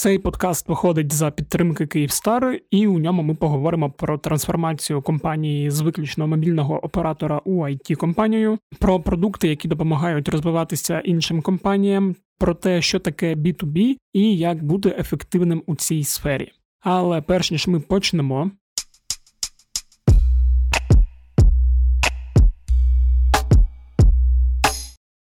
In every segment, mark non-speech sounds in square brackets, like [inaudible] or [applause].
Цей подкаст виходить за підтримки Київстар, і у ньому ми поговоримо про трансформацію компанії з виключно мобільного оператора у it компанію про продукти, які допомагають розвиватися іншим компаніям, про те, що таке B2B і як бути ефективним у цій сфері. Але перш ніж ми почнемо,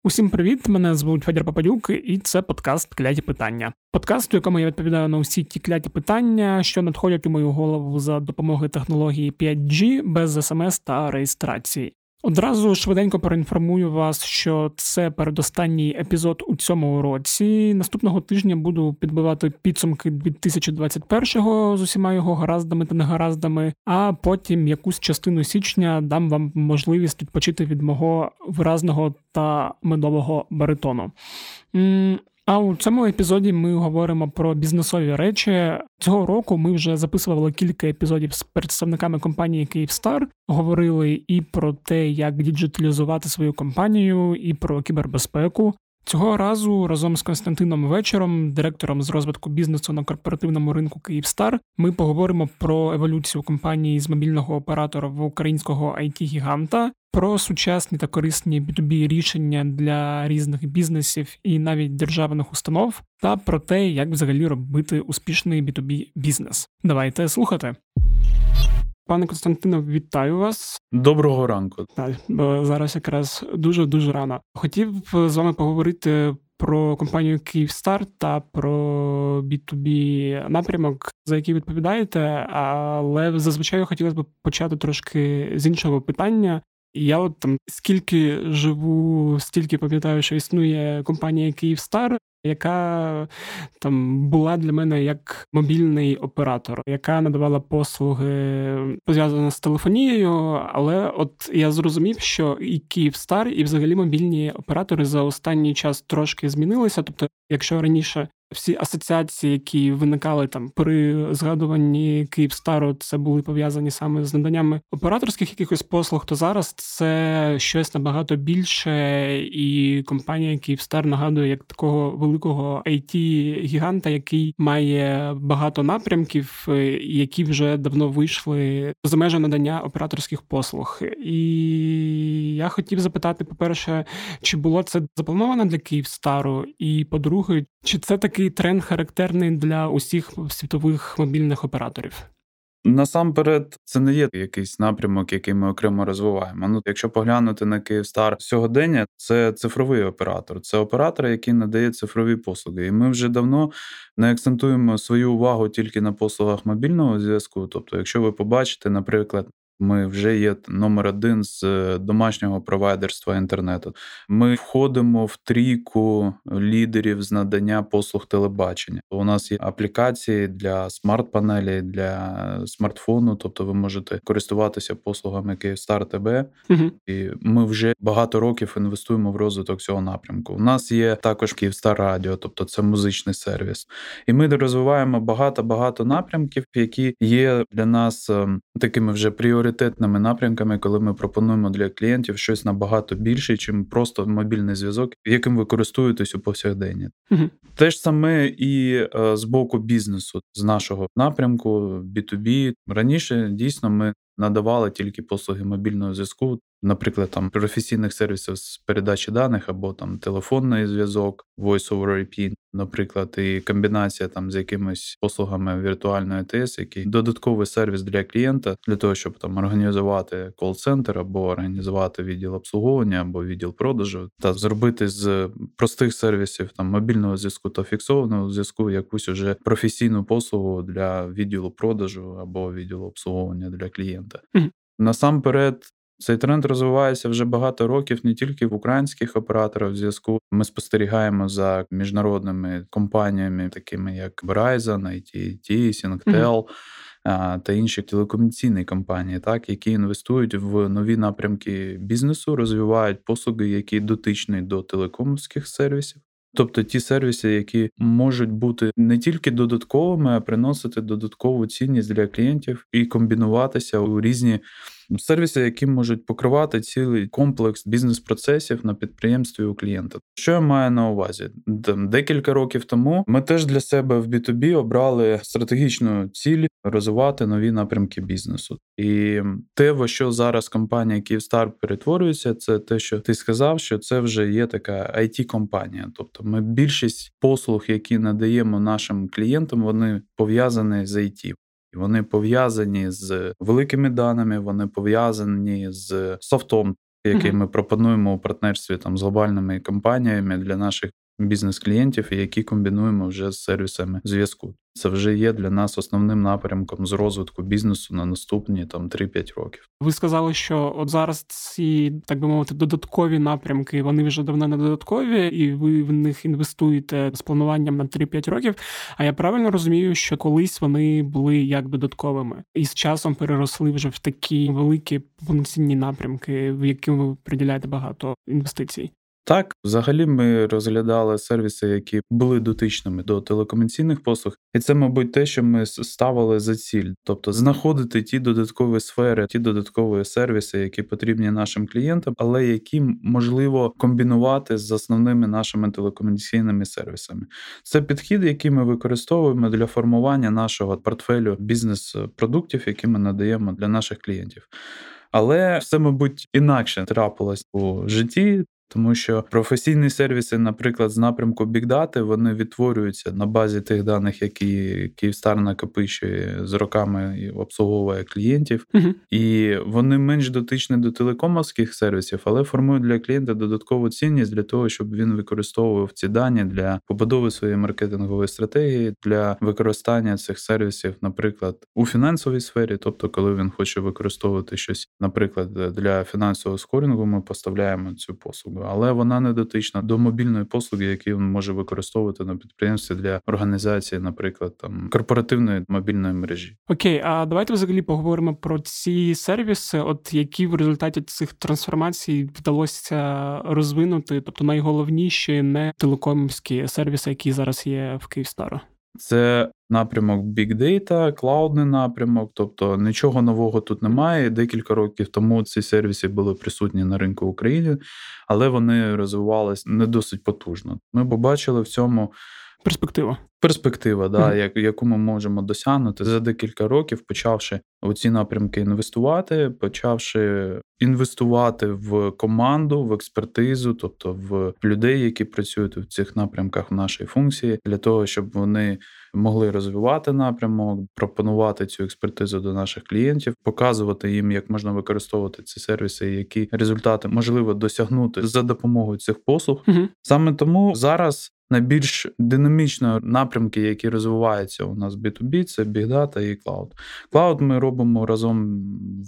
Усім привіт! Мене звуть Федір Пападюк, і це подкаст Кляті питання. Подкаст, у якому я відповідаю на усі ті кляті питання, що надходять у мою голову за допомогою технології 5G без смс та реєстрації. Одразу швиденько проінформую вас, що це передостанній епізод у цьому році. Наступного тижня буду підбивати підсумки 2021-го з усіма його гараздами та негараздами, а потім якусь частину січня дам вам можливість відпочити від мого виразного та медового баритону. А у цьому епізоді ми говоримо про бізнесові речі. Цього року ми вже записували кілька епізодів з представниками компанії Київстар. Говорили і про те, як діджиталізувати свою компанію, і про кібербезпеку. Цього разу разом з Константином Вечором, директором з розвитку бізнесу на корпоративному ринку Київстар, ми поговоримо про еволюцію компанії з мобільного оператора в українського it гіганта про сучасні та корисні B2B рішення для різних бізнесів і навіть державних установ, та про те, як взагалі робити успішний B2B бізнес. Давайте слухати. Пане Константино, вітаю вас. Доброго ранку. Так, бо зараз якраз дуже дуже рано. Хотів з вами поговорити про компанію Київстар та про B2B напрямок, за який відповідаєте. Але зазвичай хотілося б почати трошки з іншого питання. Я от там скільки живу, стільки пам'ятаю, що існує компанія Київстар, яка там була для мене як мобільний оператор, яка надавала послуги пов'язані з телефонією. Але от я зрозумів, що і Київстар, і взагалі мобільні оператори за останній час трошки змінилися. Тобто, якщо раніше всі асоціації, які виникали там при згадуванні Київстару, це були пов'язані саме з наданнями операторських якихось послуг. То зараз це щось набагато більше, і компанія Київстар нагадує як такого великого it гіганта який має багато напрямків, які вже давно вийшли за межі надання операторських послуг. І я хотів запитати: по-перше, чи було це заплановано для Київстару? І по-друге, чи це такий тренд характерний для усіх світових мобільних операторів? Насамперед, це не є якийсь напрямок, який ми окремо розвиваємо. Ну, якщо поглянути на Київстар сьогодення, це цифровий оператор, це оператор, який надає цифрові послуги. І ми вже давно не акцентуємо свою увагу тільки на послугах мобільного зв'язку. Тобто, якщо ви побачите, наприклад, ми вже є номер один з е, домашнього провайдерства інтернету. Ми входимо в трійку лідерів з надання послуг телебачення. У нас є аплікації для смарт-панелі, для смартфону, тобто ви можете користуватися послугами Київстар ТБ. Угу. І ми вже багато років інвестуємо в розвиток цього напрямку. У нас є також Київстар Радіо, тобто це музичний сервіс. І ми розвиваємо багато багато напрямків, які є для нас ем, такими вже пріоритетними пріоритетними напрямками, коли ми пропонуємо для клієнтів щось набагато більше, чим просто мобільний зв'язок, яким ви користуєтесь у повсякденні. Угу. Те ж саме і е, з боку бізнесу, з нашого напрямку B2B. раніше дійсно ми надавали тільки послуги мобільного зв'язку, наприклад, там професійних сервісів з передачі даних або там телефонний зв'язок, Voice over IP, наприклад, і комбінація там з якимись послугами віртуальної ТС, який додатковий сервіс для клієнта для того, щоб там організувати кол-центр або організувати відділ обслуговування або відділ продажу, та зробити з простих сервісів там мобільного зв'язку та фіксованого зв'язку якусь уже професійну послугу для відділу продажу або відділу обслуговування для клієнта. Насамперед, цей тренд розвивається вже багато років не тільки в українських операторах зв'язку. Ми спостерігаємо за міжнародними компаніями, такими як Verizon, AT&T, Singtel, mm-hmm. та інші телекомунікаційні компанії, так які інвестують в нові напрямки бізнесу, розвивають послуги, які дотичні до телекомських сервісів. Тобто ті сервіси, які можуть бути не тільки додатковими, а приносити додаткову цінність для клієнтів і комбінуватися у різні сервіси, які можуть покривати цілий комплекс бізнес-процесів на підприємстві у клієнта. Що я маю на увазі? Декілька років тому ми теж для себе в B2B обрали стратегічну ціль розвивати нові напрямки бізнесу. І те, во що зараз компанія Київстар перетворюється, це те, що ти сказав, що це вже є така it компанія Тобто, ми більшість послуг, які надаємо нашим клієнтам, вони пов'язані з IT. Вони пов'язані з великими даними, вони пов'язані з софтом, який ми пропонуємо у партнерстві там з глобальними компаніями для наших бізнес-клієнтів, які комбінуємо вже з сервісами зв'язку. Це вже є для нас основним напрямком з розвитку бізнесу на наступні там 3-5 років. Ви сказали, що от зараз ці так би мовити додаткові напрямки вони вже давно не додаткові, і ви в них інвестуєте з плануванням на 3-5 років. А я правильно розумію, що колись вони були як додатковими, і з часом переросли вже в такі великі повноцінні напрямки, в які ви приділяєте багато інвестицій. Так, взагалі ми розглядали сервіси, які були дотичними до телекомунікаційних послуг, і це, мабуть, те, що ми ставили за ціль, тобто знаходити ті додаткові сфери, ті додаткові сервіси, які потрібні нашим клієнтам, але які можливо комбінувати з основними нашими телекомунікаційними сервісами. Це підхід, який ми використовуємо для формування нашого портфелю бізнес-продуктів, які ми надаємо для наших клієнтів. Але все, мабуть, інакше трапилось у житті. Тому що професійні сервіси, наприклад, з напрямку бікдати, вони відтворюються на базі тих даних, які Київстар накопичує з роками і обслуговує клієнтів, uh і вони менш дотичні до телекомовських сервісів, але формують для клієнта додаткову цінність для того, щоб він використовував ці дані для побудови своєї маркетингової стратегії, для використання цих сервісів, наприклад, у фінансовій сфері, тобто, коли він хоче використовувати щось, наприклад, для фінансового скорінгу, ми поставляємо цю послугу але вона не дотична до мобільної послуги, які він може використовувати на підприємстві для організації, наприклад, там корпоративної мобільної мережі. Окей, а давайте взагалі поговоримо про ці сервіси, от які в результаті цих трансформацій вдалося розвинути, тобто найголовніші не телекомівські сервіси, які зараз є в Київстару. Це напрямок Big Data, клаудний напрямок, тобто нічого нового тут немає. Декілька років тому ці сервіси були присутні на ринку України, але вони розвивалися не досить потужно. Ми побачили в цьому перспективу. Перспектива, да, mm яку ми можемо досягнути за декілька років, почавши у ці напрямки інвестувати, почавши інвестувати в команду, в експертизу, тобто в людей, які працюють в цих напрямках в нашій функції, для того, щоб вони могли розвивати напрямок, пропонувати цю експертизу до наших клієнтів, показувати їм, як можна використовувати ці сервіси, які результати можливо досягнути за допомогою цих послуг. mm Саме тому зараз найбільш динамічно напрямки, які розвиваються у нас B2B, це Big Data і Cloud. Cloud ми робимо разом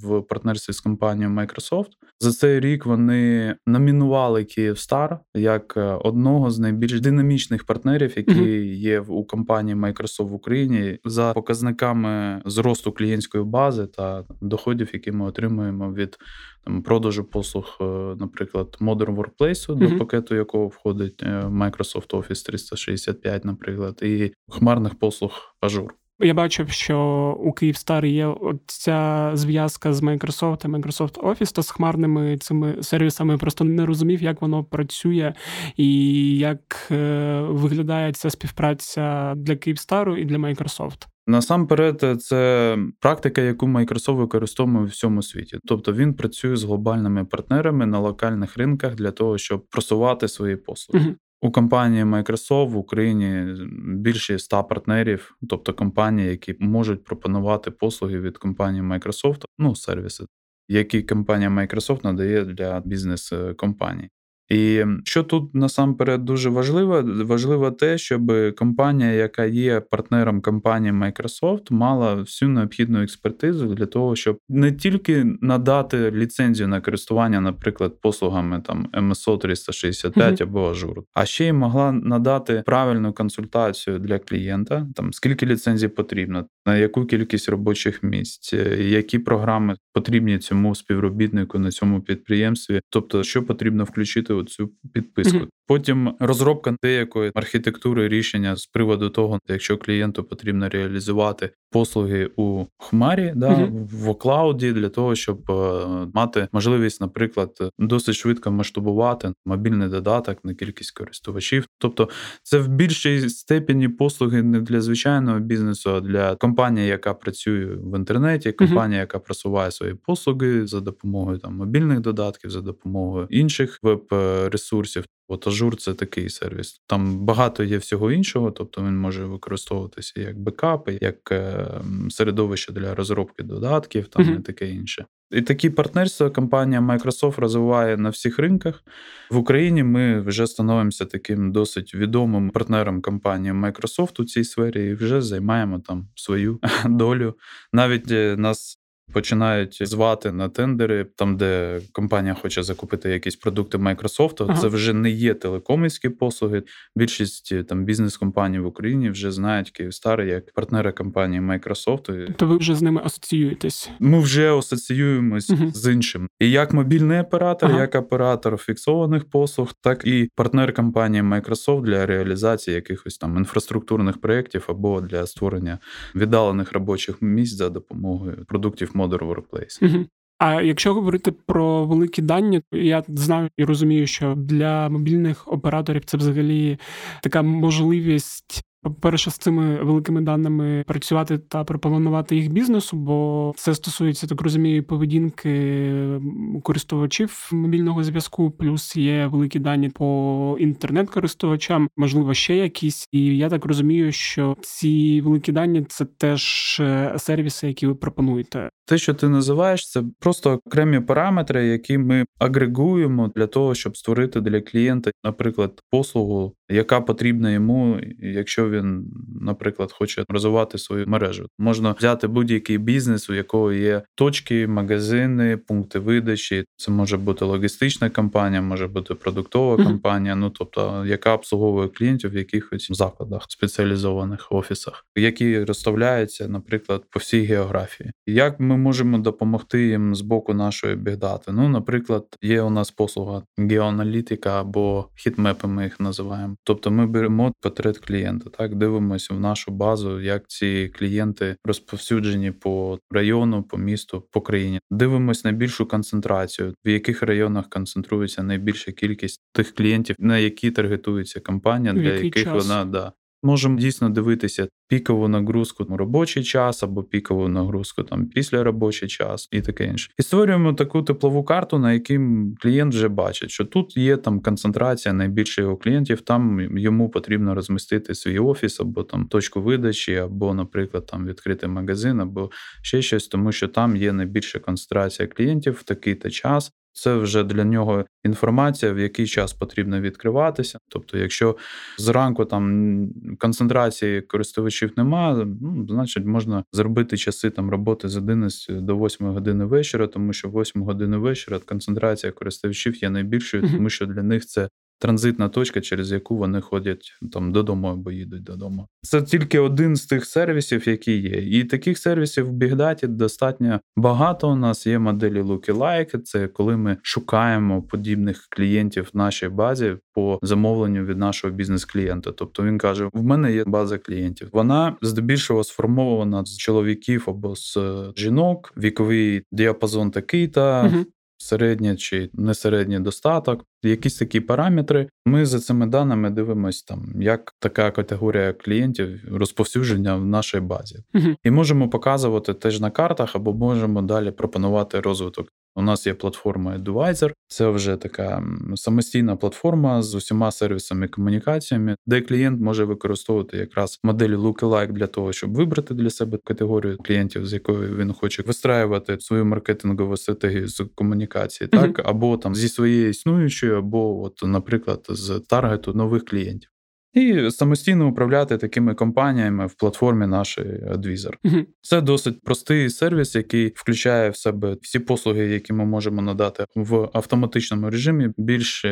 в партнерстві з компанією Microsoft. За цей рік вони номінували Kyivstar як е, одного з найбільш динамічних партнерів, які є у компанії Microsoft в Україні, за показниками зросту клієнтської бази та доходів, які ми отримуємо від там продажу послуг, е, наприклад, Modern Workplace, до пакету якого входить е, Microsoft Office 365, наприклад, і хмарних послуг Azure. Я бачив, що у Київстар є ця зв'язка з Microsoft і Microsoft Office та з хмарними цими сервісами. Просто не розумів, як воно працює і як е, виглядає ця співпраця для Київстару і для Microsoft. Насамперед, це практика, яку Microsoft використовує в всьому світі. Тобто він працює з глобальними партнерами на локальних ринках для того, щоб просувати свої послуги. uh У компанії Microsoft в Україні більше 100 партнерів, тобто компанії, які можуть пропонувати послуги від компанії Microsoft, ну сервіси, які компанія Microsoft надає для бізнес компаній. І що тут насамперед дуже важливо, важливо те, щоб компанія, яка є партнером компанії Microsoft, мала всю необхідну експертизу для того, щоб не тільки надати ліцензію на користування, наприклад, послугами там MSO 365 mm-hmm. або Azure, а ще й могла надати правильну консультацію для клієнта, там скільки ліцензій потрібно, на яку кількість робочих місць, які програми потрібні цьому співробітнику на цьому підприємстві, тобто що потрібно включити цю підписку. Mm-hmm. Потім розробка деякої архітектури рішення з приводу того, якщо клієнту потрібно реалізувати послуги у Хмарі, да, uh в оклауді для того, щоб е, мати можливість, наприклад, досить швидко масштабувати мобільний додаток на кількість користувачів. Тобто, це в більшій степені послуги не для звичайного бізнесу, а для компанії, яка працює в інтернеті, компанія, яка просуває свої послуги за допомогою там мобільних додатків, за допомогою інших веб-ресурсів. От Ажур це такий сервіс. Там багато є всього іншого, тобто він може використовуватися як бекапи, як е, середовище для розробки додатків, там mm-hmm. і таке інше. І такі партнерства компанія Microsoft розвиває на всіх ринках. В Україні ми вже становимося таким досить відомим партнером компанії Microsoft у цій сфері і вже займаємо там свою [laughs] долю. Навіть е, нас починають звати на тендери, там де компанія хоче закупити якісь продукти Microsoft, ага. це вже не є телекомівські послуги. Більшість е, там бізнес-компаній в Україні вже знають Київстар як партнери компанії Microsoft. Тобто ви вже з ними асоціюєтесь? Ми вже асоціюємось угу. з іншим. І як мобільний оператор, ага. як оператор фіксованих послуг, так і партнер компанії Microsoft для реалізації якихось там інфраструктурних проєктів або для створення віддалених робочих місць за допомогою продуктів Modern Workplace. Угу. А якщо говорити про великі дані, я знаю і розумію, що для мобільних операторів це взагалі така можливість по-перше, з цими великими даними працювати та пропонувати їх бізнесу, бо це стосується, так розумію, поведінки користувачів мобільного зв'язку, плюс є великі дані по інтернет-користувачам, можливо, ще якісь. І я так розумію, що ці великі дані це теж е, сервіси, які ви пропонуєте. Те, що ти називаєш, це просто окремі параметри, які ми агрегуємо для того, щоб створити для клієнта, наприклад, послугу, яка потрібна йому, якщо він, наприклад, хоче розвивати свою мережу. Можна взяти будь-який бізнес, у якого є точки, магазини, пункти видачі. Це може бути логістична компанія, може бути продуктова mm-hmm. компанія, ну тобто, яка обслуговує клієнтів в якихось закладах, спеціалізованих офісах, які розставляються, наприклад, по всій географії. Як ми можемо допомогти їм з боку нашої бігдати? Ну, наприклад, є у нас послуга геоаналітика або хітмепи, ми їх називаємо. Тобто ми беремо портрет клієнта так дивимося в нашу базу, як ці клієнти розповсюджені по району, по місту, по країні. Дивимось на більшу концентрацію, в яких районах концентрується найбільша кількість тих клієнтів, на які таргетується компанія, для яких час? вона да Можемо дійсно дивитися пікову нагрузку в робочий час або пікову нагрузку там після робочий час і таке інше. І створюємо таку теплову карту, на якій клієнт вже бачить, що тут є там концентрація найбільше його клієнтів, там йому потрібно розмістити свій офіс або там точку видачі, або, наприклад, там відкрити магазин, або ще щось, тому що там є найбільша концентрація клієнтів в такий-то час. Це вже для нього інформація, в який час потрібно відкриватися. Тобто, якщо зранку там концентрації користувачів немає, ну значить можна зробити часи там роботи з 11 до 8 години вечора, тому що в 8 години вечора концентрація користувачів є найбільшою, тому що для них це транзитна точка, через яку вони ходять там додому або їдуть додому. Це тільки один з тих сервісів, які є. І таких сервісів в Бігдаті достатньо багато. У нас є моделі Lookalike, Це коли ми шукаємо подібних клієнтів в нашій базі по замовленню від нашого бізнес-клієнта. Тобто він каже: в мене є база клієнтів. Вона здебільшого сформована з чоловіків або з жінок, віковий діапазон такий-та. uh середнє чи не середній достаток, якісь такі параметри. Ми за цими даними дивимося, там як така категорія клієнтів розповсюдження в нашій базі, uh і можемо показувати теж на картах, або можемо далі пропонувати розвиток. У нас є платформа Advisor, це вже така самостійна платформа з усіма сервісами і комунікаціями, де клієнт може використовувати якраз моделі Lookalike для того, щоб вибрати для себе категорію клієнтів, з якою він хоче вистраювати свою маркетингову стратегію з комунікації, так? Mm-hmm. або там зі своєї існуючої, або, от, наприклад, з таргету нових клієнтів і самостійно управляти такими компаніями в платформі нашої Advisor. Угу. Це досить простий сервіс, який включає в себе всі послуги, які ми можемо надати в автоматичному режимі, більш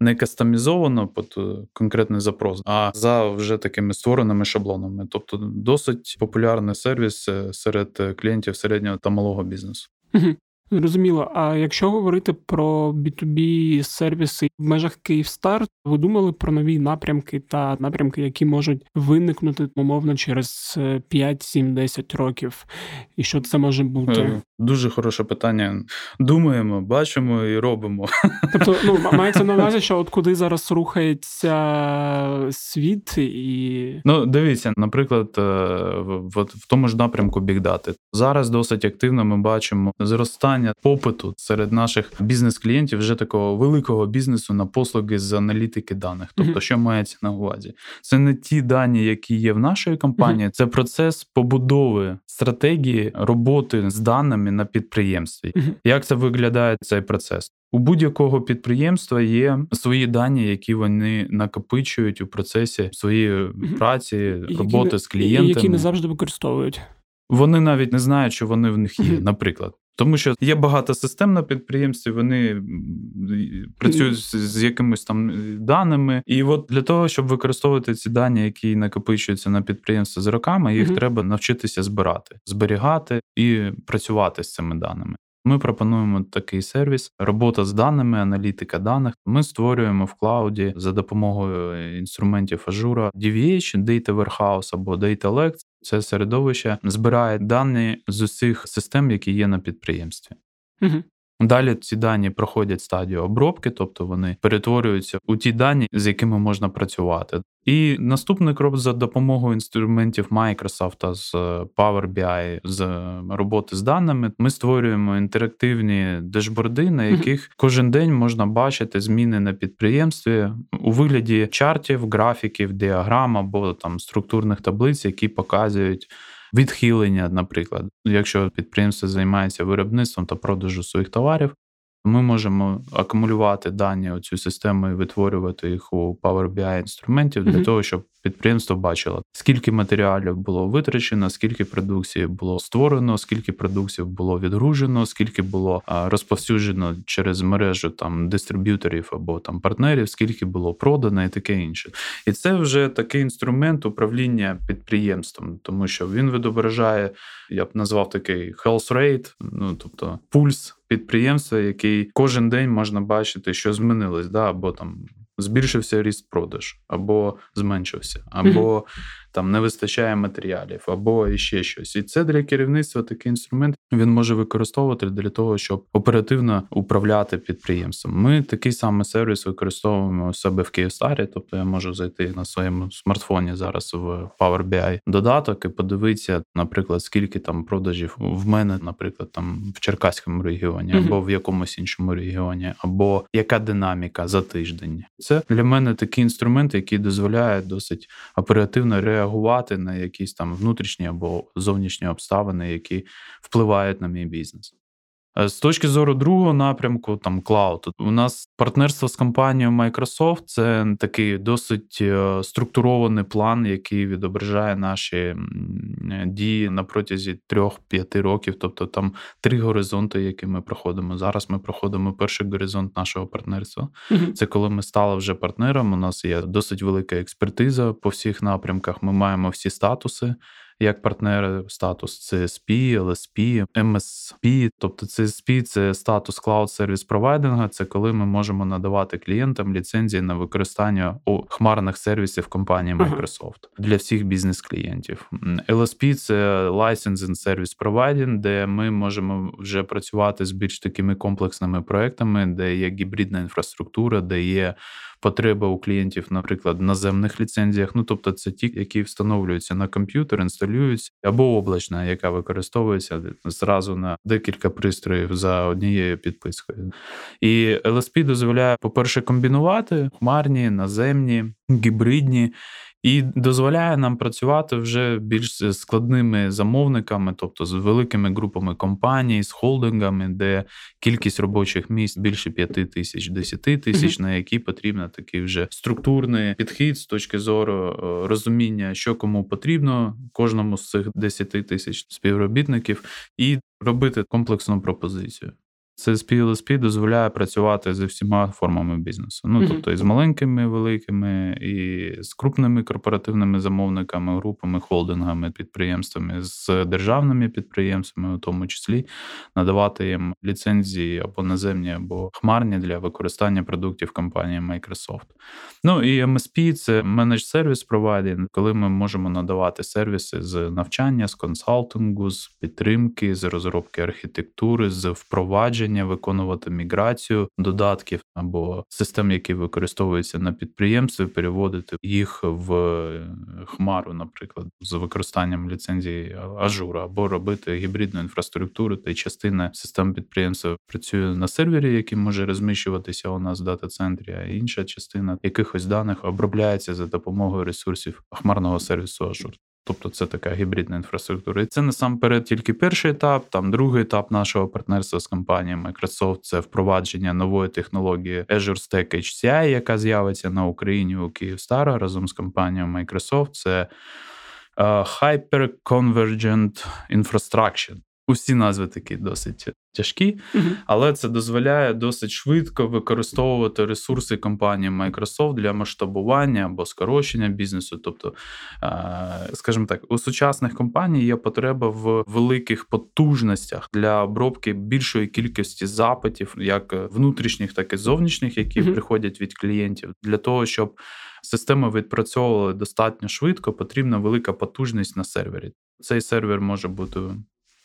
не кастомізовано під е, конкретний запрос, а за вже такими створеними шаблонами. Тобто досить популярний сервіс е, серед клієнтів середнього та малого бізнесу. Угу. Зрозуміло. А якщо говорити про B2B сервіси в межах Київстар, ви думали про нові напрямки та напрямки, які можуть виникнути умовно через 5, 7, 10 років, і що це може бути? Е, дуже хороше питання. Думаємо, бачимо і робимо. [laughs] Тобто, ну мається на увазі, що от куди зараз рухається світ і ну дивіться, наприклад, е, в, в тому ж напрямку бігдати зараз досить активно ми бачимо зростання попиту серед наших бізнес-клієнтів вже такого великого бізнесу на послуги з аналітики даних. Тобто, що мається на увазі, це не ті дані, які є в нашої компанії, це процес побудови стратегії роботи з даними на підприємстві. Як це виглядає цей процес? У будь-якого підприємства є свої дані, які вони накопичують у процесі своєї праці, роботи які, з клієнтами. які не завжди використовують. Вони навіть не знають, що вони в них є, наприклад. Тому що є багато систем на підприємстві, вони працюють з якимись там даними. І от для того, щоб використовувати ці дані, які накопичуються на підприємстві з роками, їх mm-hmm. треба навчитися збирати, зберігати і працювати з цими даними. Ми пропонуємо такий сервіс, робота з даними, аналітика даних. Ми створюємо в клауді за допомогою інструментів Azure DVH, Data Warehouse або Data Lake. Це середовище збирає дані з усіх систем, які є на підприємстві. Угу. Далі ці дані проходять стадію обробки, тобто вони перетворюються у ті дані, з якими можна працювати. І наступний крок за допомогою інструментів Microsoft з Power BI, з роботи з даними, ми створюємо інтерактивні дешборди, на яких кожен день можна бачити зміни на підприємстві у вигляді чартів, графіків, діаграм або там структурних таблиць, які показують відхилення, наприклад, якщо підприємство займається виробництвом та продажу своїх товарів, ми можемо акумулювати дані у цю систему і витворювати їх у Power BI інструментів для mm-hmm. того, щоб підприємство бачило, скільки матеріалів було витрачено, скільки продукції було створено, скільки продукцій було відгружено, скільки було розповсюджено через мережу там дистриб'юторів або там партнерів, скільки було продано і таке інше. І це вже такий інструмент управління підприємством, тому що він відображає, я б назвав такий health rate, ну тобто пульс підприємства, який кожен день можна бачити, що змінилось, да, або там збільшився ріст продаж, або зменшився, або там не вистачає матеріалів, або іще щось. І це для керівництва такий інструмент він може використовувати для того, щоб оперативно управляти підприємством. Ми такий самий сервіс використовуємо у себе в Київстарі, тобто я можу зайти на своєму смартфоні зараз в Power BI додаток і подивитися, наприклад, скільки там продажів в мене, наприклад, там в Черкаському регіоні, або в якомусь іншому регіоні, або яка динаміка за тиждень. Це для мене такий інструмент, який дозволяє досить оперативно реагувати на якісь там внутрішні або зовнішні обставини, які впливають на мій бізнес. Е, з точки зору другого напрямку, там клауд, у нас партнерство з компанією Microsoft це такий досить е, структурований план, який відображає наші дії на протязі 3-5 років. Тобто там три горизонти, які ми проходимо. Зараз ми проходимо перший горизонт нашого партнерства. mm Це коли ми стали вже партнером. У нас є досить велика експертиза по всіх напрямках. Ми маємо всі статуси як партнери статус CSP, LSP, MSP. Тобто CSP – це статус Cloud Service Provider, Це коли ми можемо надавати клієнтам ліцензії на використання у хмарних сервісів компанії Microsoft uh-huh. для всіх бізнес-клієнтів. LSP – це Licensing Service Providing, де ми можемо вже працювати з більш такими комплексними проектами, де є гібридна інфраструктура, де є потреба у клієнтів, наприклад, наземних ліцензіях. Ну тобто, це ті, які встановлюються на комп'ютер, інсталюються, або облачна, яка використовується зразу на декілька пристроїв за однією підпискою. І LSP дозволяє, по-перше, комбінувати хмарні, наземні, гібридні і дозволяє нам працювати вже більш складними замовниками, тобто з великими групами компаній, з холдингами, де кількість робочих місць більше 5 тисяч, 10 тисяч, mm-hmm. на які потрібно такий вже структурний підхід з точки зору е, розуміння, що кому потрібно, кожному з цих 10 тисяч співробітників, і робити комплексну пропозицію. CSP LSP дозволяє працювати зі всіма формами бізнесу. Ну, тобто і з маленькими, великими, і з крупними корпоративними замовниками, групами, холдингами, підприємствами, з державними підприємствами, у тому числі надавати їм ліцензії або наземні, або хмарні для використання продуктів компанії Microsoft. Ну і MSP – це менедж сервіс провайдінг, коли ми можемо надавати сервіси з навчання, з консалтингу, з підтримки, з розробки архітектури, з впровадження, виконувати міграцію додатків або систем, які використовуються на підприємстві, переводити їх в хмару, наприклад, з використанням ліцензії ажура, або робити гібридну інфраструктуру, та частина систем підприємства працює на сервері, який може розміщуватися у нас в дата-центрі, а інша частина якихось даних обробляється за допомогою ресурсів хмарного сервісу Azure. Тобто це така гібридна інфраструктура. І це насамперед тільки перший етап. Там другий етап нашого партнерства з компанією Microsoft це впровадження нової технології Azure Stack HCI, яка з'явиться на Україні у Київстара разом з компанією Microsoft. Це Hyper Convergent Infrastructure. Усі назви такі досить тяжкі, але це дозволяє досить швидко використовувати ресурси компанії Microsoft для масштабування або скорочення бізнесу. Тобто, скажімо так, у сучасних компаній є потреба в великих потужностях для обробки більшої кількості запитів, як внутрішніх, так і зовнішніх, які приходять від клієнтів, для того, щоб системи відпрацьовували достатньо швидко, потрібна велика потужність на сервері. Цей сервер може бути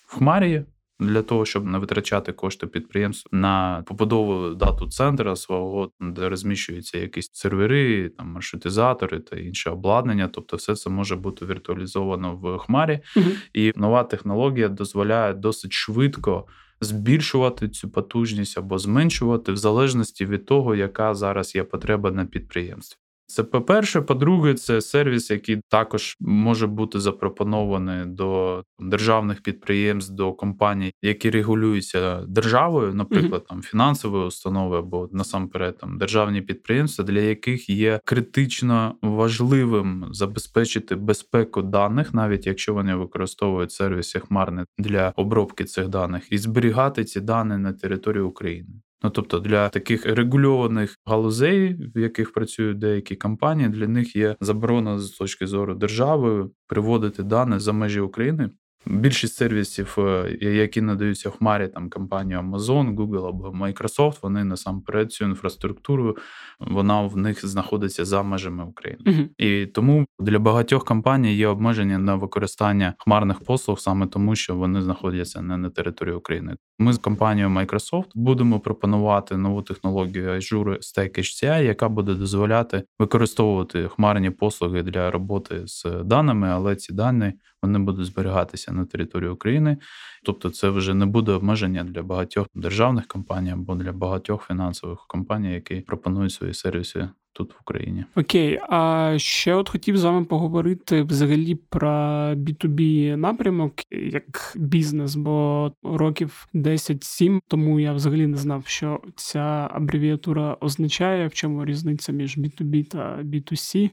в Хмарі для того, щоб не витрачати кошти підприємств на побудову дату центра свого, де розміщуються якісь сервери, там маршрутизатори та інше обладнання. Тобто, все це може бути віртуалізовано в Хмарі, угу. і нова технологія дозволяє досить швидко. Збільшувати цю потужність або зменшувати в залежності від того, яка зараз є потреба на підприємстві. Це по-перше, по-друге, це сервіс, який також може бути запропонований до державних підприємств, до компаній, які регулюються державою, наприклад, mm-hmm. там фінансові установи або насамперед там державні підприємства, для яких є критично важливим забезпечити безпеку даних, навіть якщо вони використовують сервіси хмарні для обробки цих даних, і зберігати ці дані на території України. Ну тобто для таких регульованих галузей, в яких працюють деякі компанії, для них є заборона з точки зору держави приводити дані за межі України. Більшість сервісів, е, які надаються в хмарі там компанію Amazon, Google або Microsoft, вони насамперед цю інфраструктуру, вона в них знаходиться за межами України. uh І тому для багатьох компаній є обмеження на використання хмарних послуг саме тому, що вони знаходяться не на території України. Ми з компанією Microsoft будемо пропонувати нову технологію Azure Stack HCI, яка буде дозволяти використовувати хмарні послуги для роботи з даними, але ці дані вони будуть зберігатися на території України. Тобто, це вже не буде обмеження для багатьох державних компаній або для багатьох фінансових компаній, які пропонують свої сервіси. Тут в Україні окей. А ще от хотів з вами поговорити взагалі про B2B напрямок як бізнес, бо років 10-7 тому я взагалі не знав, що ця абревіатура означає, в чому різниця між B2B та B2C.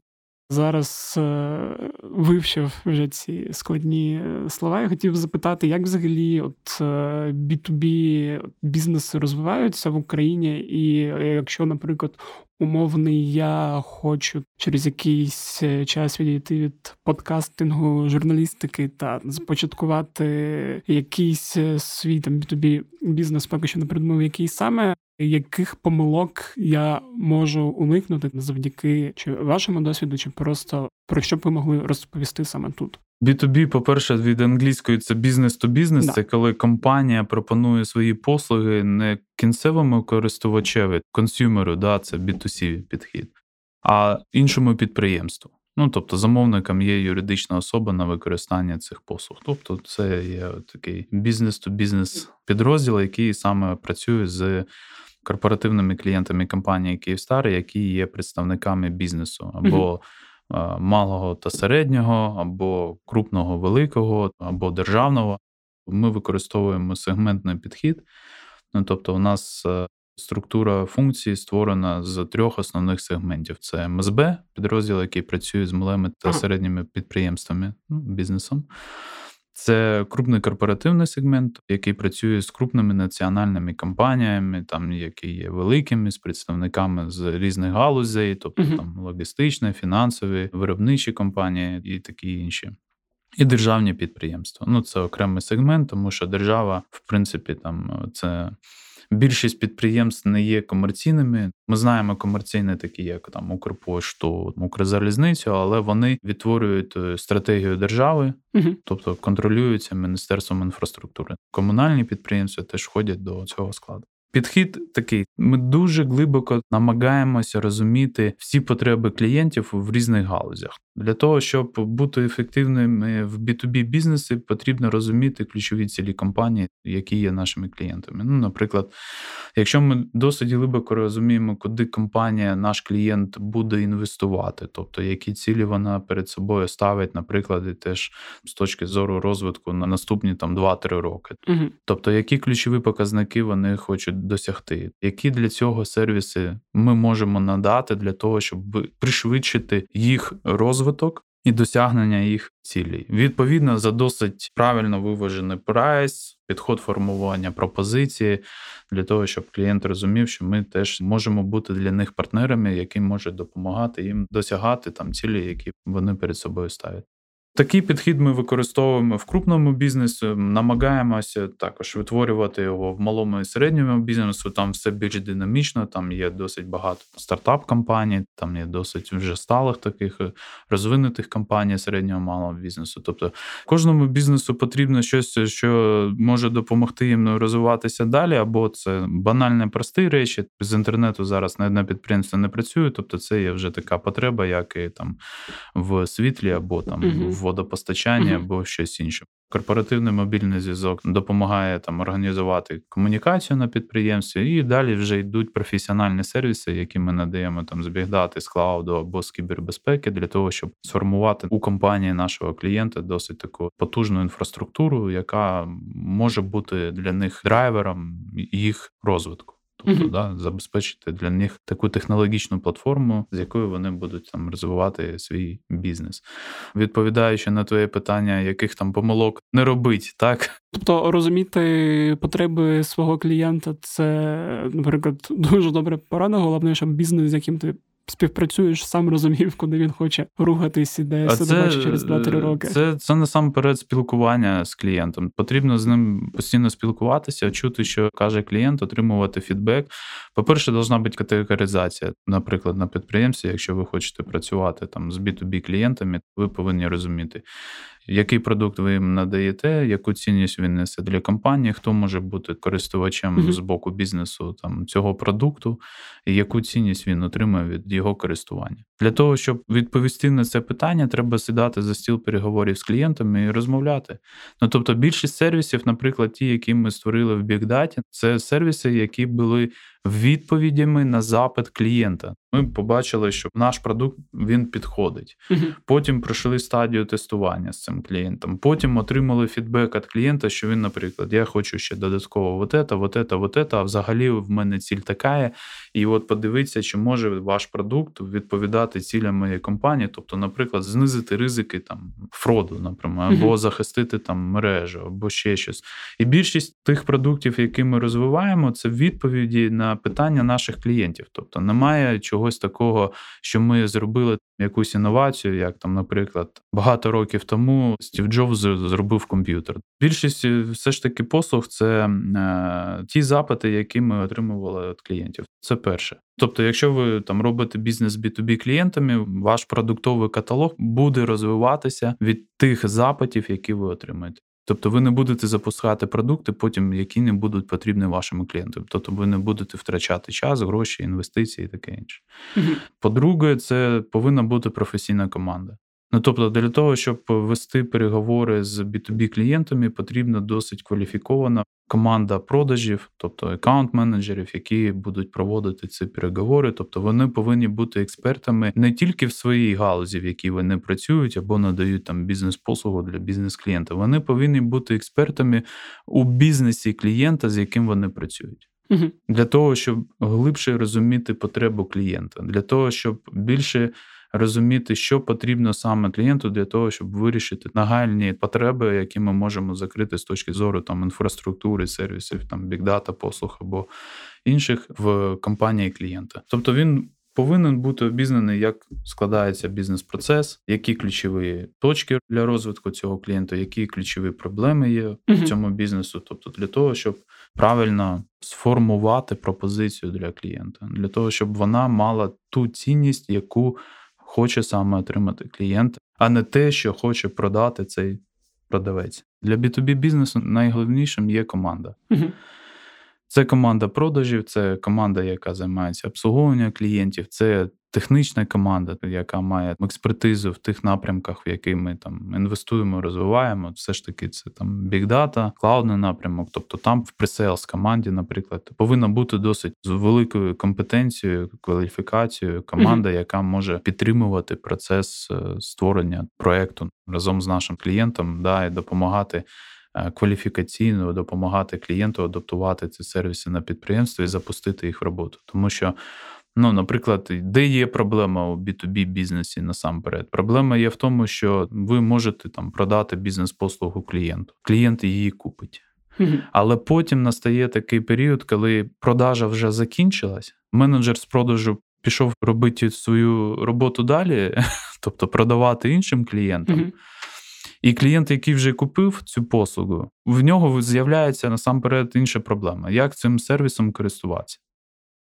Зараз е, вивчив вже ці складні е, слова. Я хотів запитати, як взагалі от B2B е, бізнеси розвиваються в Україні, і якщо, наприклад, умовний, я хочу через якийсь час відійти від подкастингу журналістики та започаткувати якийсь свій там B2B бізнес, поки що не придумав, який саме яких помилок я можу уникнути завдяки чи вашому досвіду, чи просто про що б ви могли розповісти саме тут? B2B, по-перше, від англійської це бізнес то бізнес. Це коли компанія пропонує свої послуги не кінцевому користувачеві, консюмеру, да, це B2C підхід, а іншому підприємству. Ну, тобто, замовником є юридична особа на використання цих послуг. Тобто, це є такий бізнес-то-бізнес підрозділ, який саме працює з корпоративними клієнтами компанії Київстар, які є представниками бізнесу або mm-hmm. малого та середнього, або крупного великого, або державного. Ми використовуємо сегментний підхід. Ну, Тобто, у нас е, структура функцій створена з трьох основних сегментів: це МСБ, підрозділ, який працює з малими та середніми підприємствами, ну, бізнесом. Це крупний корпоративний сегмент, який працює з крупними національними компаніями, там які є великими, з представниками з різних галузей, тобто uh-huh. там логістичні, фінансові, виробничі компанії і такі інші. І державні підприємства. Ну, це окремий сегмент, тому що держава, в принципі, там це Більшість підприємств не є комерційними. Ми знаємо комерційні, такі як там Укрпошту, Укрзалізницю, але вони відтворюють е, стратегію держави, угу. тобто контролюються міністерством інфраструктури. Комунальні підприємства теж входять до цього складу. Підхід такий: ми дуже глибоко намагаємося розуміти всі потреби клієнтів в різних галузях. Для того щоб бути ефективними в B2B бізнесі, потрібно розуміти ключові цілі компанії, які є нашими клієнтами. Ну, наприклад, якщо ми досить глибоко розуміємо, куди компанія, наш клієнт буде інвестувати, тобто які цілі вона перед собою ставить, наприклад, і теж з точки зору розвитку на наступні там 2-3 роки, угу. тобто які ключові показники вони хочуть досягти, які для цього сервіси ми можемо надати для того, щоб пришвидшити їх розвиток. І досягнення їх цілей. Відповідно, за досить правильно виважений прайс, підход формування пропозиції для того, щоб клієнт розумів, що ми теж можемо бути для них партнерами, які можуть допомагати їм досягати там цілі, які вони перед собою ставлять. Такий підхід ми використовуємо в крупному бізнесі, намагаємося також витворювати його в малому і середньому бізнесу. Там все більш динамічно, там є досить багато стартап-компаній, там є досить вже сталих таких е, розвинутих компаній середнього малого бізнесу. Тобто кожному бізнесу потрібно щось, що може допомогти їм розвиватися далі, або це банальні прості речі. З інтернету зараз на одне підприємство не працює, тобто це є вже така потреба, як і там в світлі або там в водопостачання mm-hmm. або щось інше. Корпоративний мобільний зв'язок допомагає там організувати комунікацію на підприємстві, і далі вже йдуть професіональні сервіси, які ми надаємо там з бігдати, з клауду або з кібербезпеки, для того, щоб сформувати у компанії нашого клієнта досить таку потужну інфраструктуру, яка може бути для них драйвером їх розвитку тобто mm-hmm. да, забезпечити для них таку технологічну платформу, з якою вони будуть там розвивати свій бізнес, відповідаючи на твоє питання, яких там помилок не робить, так тобто розуміти потреби свого клієнта, це, наприклад, дуже добре порада. Головне, щоб бізнес, з яким ти співпрацюєш, сам розумів, куди він хоче рухатись і де себе через 2-3 роки. Це це насамперед спілкування з клієнтом. Потрібно з ним постійно спілкуватися, чути, що каже клієнт, отримувати фідбек. По-перше, должна бути категоризація. Наприклад, на підприємстві, якщо ви хочете працювати там з B2B клієнтами, ви повинні розуміти, який продукт ви їм надаєте, яку цінність він несе для компанії, хто може бути користувачем mm-hmm. з боку бізнесу там цього продукту, і яку цінність він отримує від його користування. Для того, щоб відповісти на це питання, треба сідати за стіл переговорів з клієнтами і розмовляти. Ну тобто, більшість сервісів, наприклад, ті, які ми створили в Big це сервіси, які були відповідями на запит клієнта. Ми побачили, що наш продукт він підходить. Uh-huh. Потім пройшли стадію тестування з цим клієнтом. Потім отримали фідбек від клієнта, що він, наприклад, я хочу ще додатково вот это, вот это, вот это, а взагалі в мене ціль така. І от подивитися, чи може ваш продукт відповідати цілям моєї компанії, тобто, наприклад, знизити ризики там фроду, наприклад, або захистити там мережу, або ще щось. І більшість тих продуктів, які ми розвиваємо, це відповіді на питання наших клієнтів. Тобто немає чогось такого, що ми зробили якусь інновацію, як там, наприклад, багато років тому Стів Джобс зробив комп'ютер. Більшість е, все ж таки послуг це е, ті запити, які ми отримували від клієнтів. Це перше. Тобто, якщо ви там робите бізнес B2B клієнтами, ваш продуктовий каталог буде розвиватися від тих запитів, які ви отримаєте. Тобто ви не будете запускати продукти, потім які не будуть потрібні вашим клієнтам. Тобто ви не будете втрачати час, гроші, інвестиції і таке інше. По-друге, це повинна бути професійна команда. Ну тобто, для того, щоб вести переговори з B2B клієнтами, потрібна досить кваліфікована команда продажів, тобто аккаунт-менеджерів, які будуть проводити ці переговори. Тобто вони повинні бути експертами не тільки в своїй галузі, в якій вони працюють або надають там бізнес-послугу для бізнес-клієнта. Вони повинні бути експертами у бізнесі клієнта, з яким вони працюють. Для того, щоб глибше розуміти потребу клієнта, для того, щоб більше розуміти, що потрібно саме клієнту для того, щоб вирішити нагальні потреби, які ми можемо закрити з точки зору там інфраструктури, сервісів, там бікдата, послуг або інших в компанії клієнта. Тобто він повинен бути обізнаний, як складається бізнес-процес, які ключові точки для розвитку цього клієнта, які ключові проблеми є в цьому бізнесу. Тобто, для того, щоб правильно сформувати пропозицію для клієнта, для того, щоб вона мала ту цінність, яку хоче саме отримати клієнт, а не те, що хоче продати цей продавець. Для B2B бізнесу найголовнішим є команда. Це команда продажів, це команда, яка займається обслуговуванням клієнтів, це технічна команда, яка має експертизу в тих напрямках, в які ми там інвестуємо, розвиваємо. Все ж таки, це там big data, клаудний напрямок. Тобто там в presales команді, наприклад, повинна бути досить з великою компетенцією, кваліфікацією команда, mm-hmm. яка може підтримувати процес е, створення проекту разом з нашим клієнтом, да, і допомагати. Е, кваліфікаційно допомагати клієнту адаптувати ці сервіси на підприємство і запустити їх в роботу. Тому що, ну, наприклад, де є проблема у B2B бізнесі насамперед? Проблема є в тому, що ви можете там продати бізнес-послугу клієнту. Клієнт її купить. Але потім настає такий період, коли продажа вже закінчилась, менеджер з продажу пішов робити свою роботу далі, [laughs] тобто продавати іншим клієнтам. І клієнт, який вже купив цю послугу, в нього з'являється насамперед інша проблема: як цим сервісом користуватися.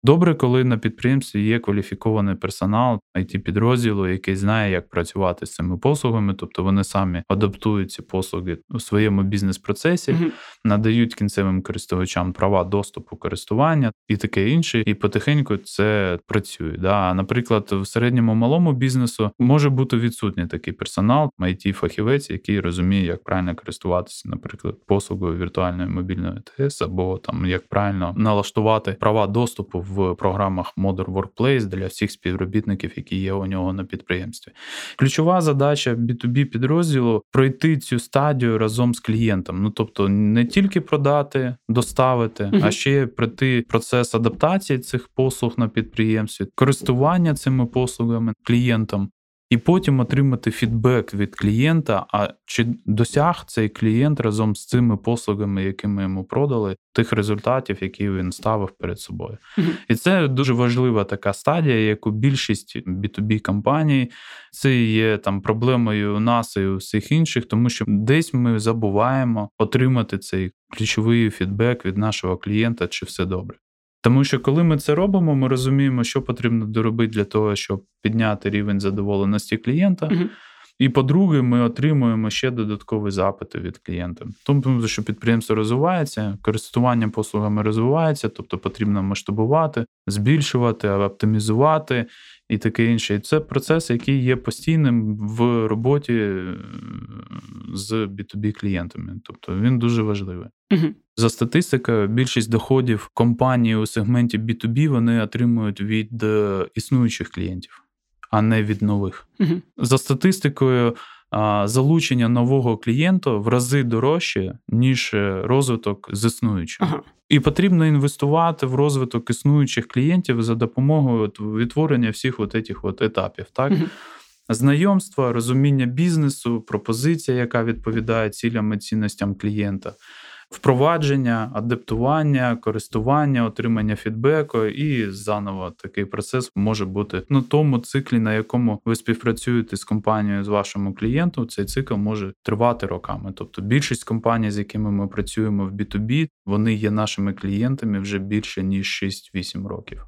Добре, коли на підприємстві є кваліфікований персонал it підрозділу, який знає, як працювати з цими послугами, тобто вони самі адаптують ці послуги у своєму бізнес-процесі, mm-hmm. надають кінцевим користувачам права доступу користування і таке інше. І потихеньку це працює. Да? Наприклад, в середньому малому бізнесу може бути відсутній такий персонал, it фахівець який розуміє, як правильно користуватися, наприклад, послугою віртуальної мобільної ТС, або там як правильно налаштувати права доступу в програмах Modern Workplace для всіх співробітників, які є у нього на підприємстві. Ключова задача B2B підрозділу пройти цю стадію разом з клієнтом. Ну тобто не тільки продати, доставити, uh а ще пройти процес адаптації цих послуг на підприємстві, користування цими послугами клієнтом і потім отримати фідбек від клієнта, а чи досяг цей клієнт разом з цими послугами, які ми йому продали, тих результатів, які він ставив перед собою. І це дуже важлива така стадія, яку більшість B2B компаній це є там проблемою у нас і у всіх інших, тому що десь ми забуваємо отримати цей ключовий фідбек від нашого клієнта, чи все добре. Тому що коли ми це робимо, ми розуміємо, що потрібно доробити для того, щоб підняти рівень задоволеності клієнта. uh І по-друге, ми отримуємо ще додаткові запити від клієнта. Тому що підприємство розвивається, користування послугами розвивається, тобто потрібно масштабувати, збільшувати, оптимізувати і таке інше. І це процес, який є постійним в роботі е, з B2B клієнтами. Тобто він дуже важливий. Угу. За статистикою, більшість доходів компанії у сегменті B2B вони отримують від е, існуючих клієнтів, а не від нових. Угу. За статистикою, залучення нового клієнта в рази дорожче, ніж е, розвиток з існуючого. Ага. І потрібно інвестувати в розвиток існуючих клієнтів за допомогою от відтворення всіх от этих от етапів. Так? Угу. Знайомство, розуміння бізнесу, пропозиція, яка відповідає цілям і цінностям клієнта впровадження, адаптування, користування, отримання фідбеку, і заново такий процес може бути на тому циклі, на якому ви співпрацюєте з компанією з вашому клієнту. Цей цикл може тривати роками. Тобто, більшість компаній, з якими ми працюємо в B2B, вони є нашими клієнтами вже більше ніж 6-8 років.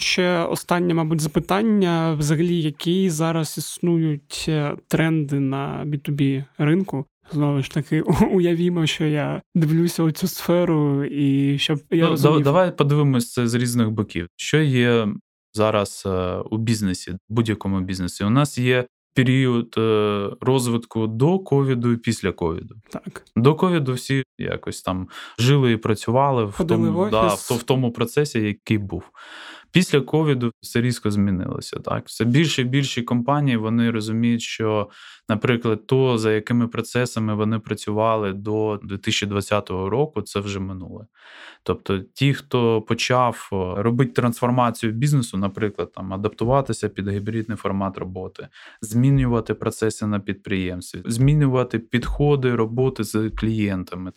Ще останнє, мабуть, запитання: взагалі, які зараз існують е, тренди на B2B ринку? Знову ж таки, уявімо, що я дивлюся у цю сферу, і щоб я ну, розумів... давай подивимось це з різних боків. Що є зараз е, у бізнесі, будь-якому бізнесі? У нас є період е, розвитку до ковіду і після ковіду. Так до ковіду всі якось там жили і працювали в тому, в, да, в, в тому процесі, який був. Після ковіду все різко змінилося. Так, все більше і більші компанії вони розуміють, що, наприклад, то за якими процесами вони працювали до 2020 року, це вже минуле. Тобто, ті, хто почав робити трансформацію бізнесу, наприклад, там адаптуватися під гібридний формат роботи, змінювати процеси на підприємстві, змінювати підходи роботи з клієнтами,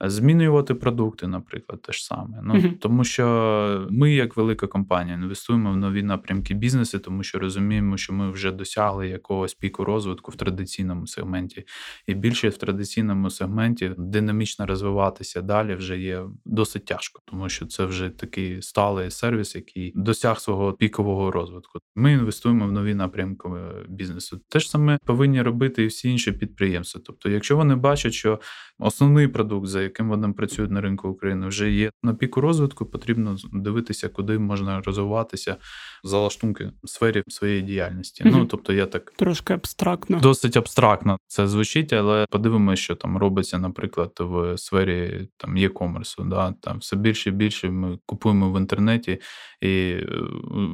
змінювати продукти, наприклад, те ж саме. Ну uh тому що ми, як велика компанія, інвестуємо в нові напрямки бізнесу, тому що розуміємо, що ми вже досягли якогось піку розвитку в традиційному сегменті, і більше в традиційному сегменті динамічно розвиватися далі вже є досить тяжко, тому що це вже такий сталий сервіс, який досяг свого пікового розвитку. Ми інвестуємо в нові напрямки бізнесу. Те ж саме повинні робити і всі інші підприємства. Тобто, якщо вони бачать, що основний продукт, за яким вони працюють на ринку України, вже є на піку розвитку, потрібно дивитися, куди можна розвиватися за лаштунки в сфері своєї діяльності. Mm-hmm. Ну тобто, я так трошки абстрактно, досить абстрактно це звучить, але подивимося, що там робиться, наприклад, в сфері там e-commerce, да там все більше і більше ми купуємо в інтернеті, і е,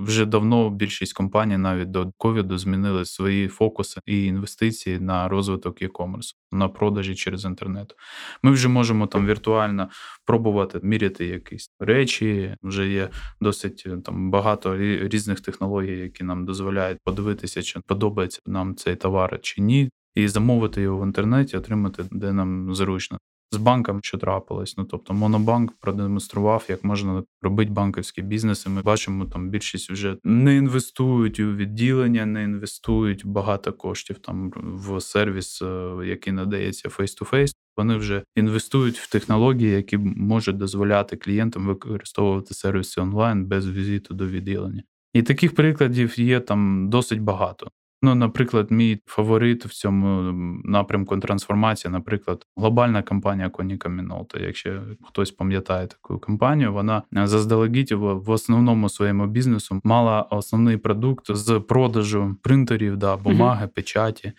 вже давно більшість компаній навіть до ковіду змінили свої фокуси і інвестиції на розвиток e-commerce, на продажі через інтернет. Ми вже можемо там віртуально пробувати міряти якісь речі. Вже є досить е, там багато різних технологій, які нам дозволяють подивитися, чи подобається нам цей товар чи ні. І замовити його в інтернеті, отримати, де нам зручно з банком, що трапилось. Ну тобто, Монобанк продемонстрував, як можна робити банківські бізнеси. Ми бачимо, там більшість вже не інвестують у відділення, не інвестують багато коштів там в сервіс, е, який надається face-to-face. Вони вже інвестують в технології, які можуть дозволяти клієнтам використовувати сервіси онлайн без візиту до відділення. І таких прикладів є там досить багато. Ну, наприклад, мій фаворит в цьому напрямку трансформації, наприклад, глобальна компанія Коніка Мінолта. Якщо хтось пам'ятає таку компанію, вона заздалегідь в основному своєму бізнесу мала основний продукт з продажу принтерів, да, бумаги, печаті.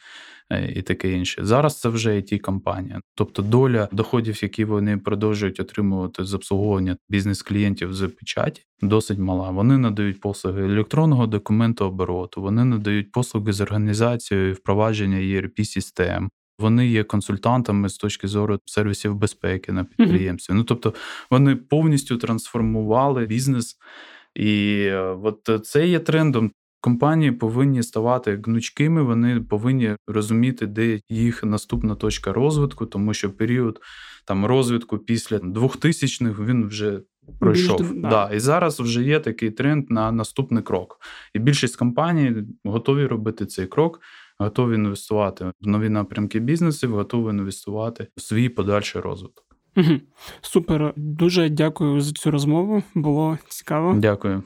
Е, і таке інше. Зараз це вже it компанія тобто доля доходів, які вони продовжують отримувати з обслуговування бізнес-клієнтів з печаті, досить мала. Вони надають послуги електронного документообороту, вони надають послуги з організацією впровадження erp систем Вони є консультантами з точки зору сервісів безпеки на підприємстві. Mm-hmm. Ну тобто вони повністю трансформували бізнес, і е, от це є трендом. Компанії повинні ставати гнучкими, вони повинні розуміти, де їх наступна точка розвитку, тому що період там розвитку після 2000-х він вже пройшов. Більш, да. да. І зараз вже є такий тренд на наступний крок. І більшість компаній готові робити цей крок, готові інвестувати в нові напрямки бізнесів, готові інвестувати в свій подальший розвиток. Угу. Супер, дуже дякую за цю розмову. Було цікаво. Дякую.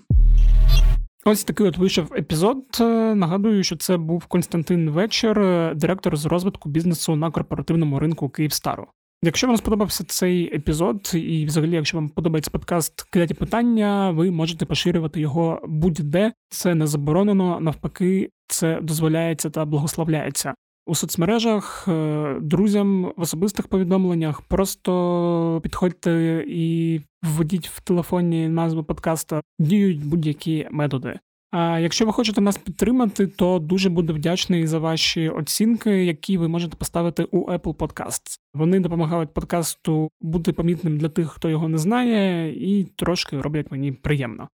Ось такий от вийшов епізод. Е, нагадую, що це був Константин Вечір, е, директор з розвитку бізнесу на корпоративному ринку Київстару. Якщо вам сподобався цей епізод, і взагалі, якщо вам подобається подкаст кидайте питання, ви можете поширювати його будь-де. Це не заборонено, навпаки, це дозволяється та благословляється у соцмережах, е, друзям в особистих повідомленнях. Просто підходьте і введіть в телефоні назву подкаста, діють будь-які методи. А якщо ви хочете нас підтримати, то дуже буду вдячний за ваші оцінки, які ви можете поставити у Apple Podcasts. Вони допомагають подкасту бути помітним для тих, хто його не знає, і трошки роблять мені приємно.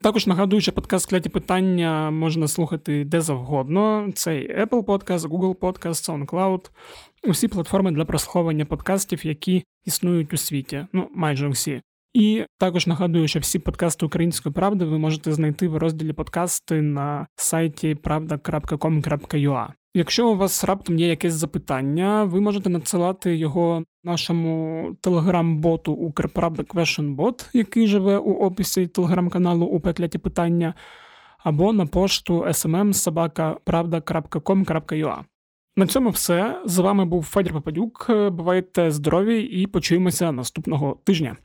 Також нагадую, що подкаст кляті питання можна слухати де завгодно. Це Apple Podcast, Google Podcast, SoundCloud, усі платформи для прослуховування подкастів, які існують у світі. Ну, майже усі. І також нагадую, що всі подкасти Української правди ви можете знайти в розділі подкасти на сайті правда.com.ua. Якщо у вас раптом є якесь запитання, ви можете надсилати його нашому телеграм-боту Укрправда Question Bot, який живе у описі телеграм-каналу у пекляті питання, або на пошту smmsobaka.pravda.com.ua. На цьому все. З вами був Федір Попадюк. Бувайте здорові і почуємося наступного тижня.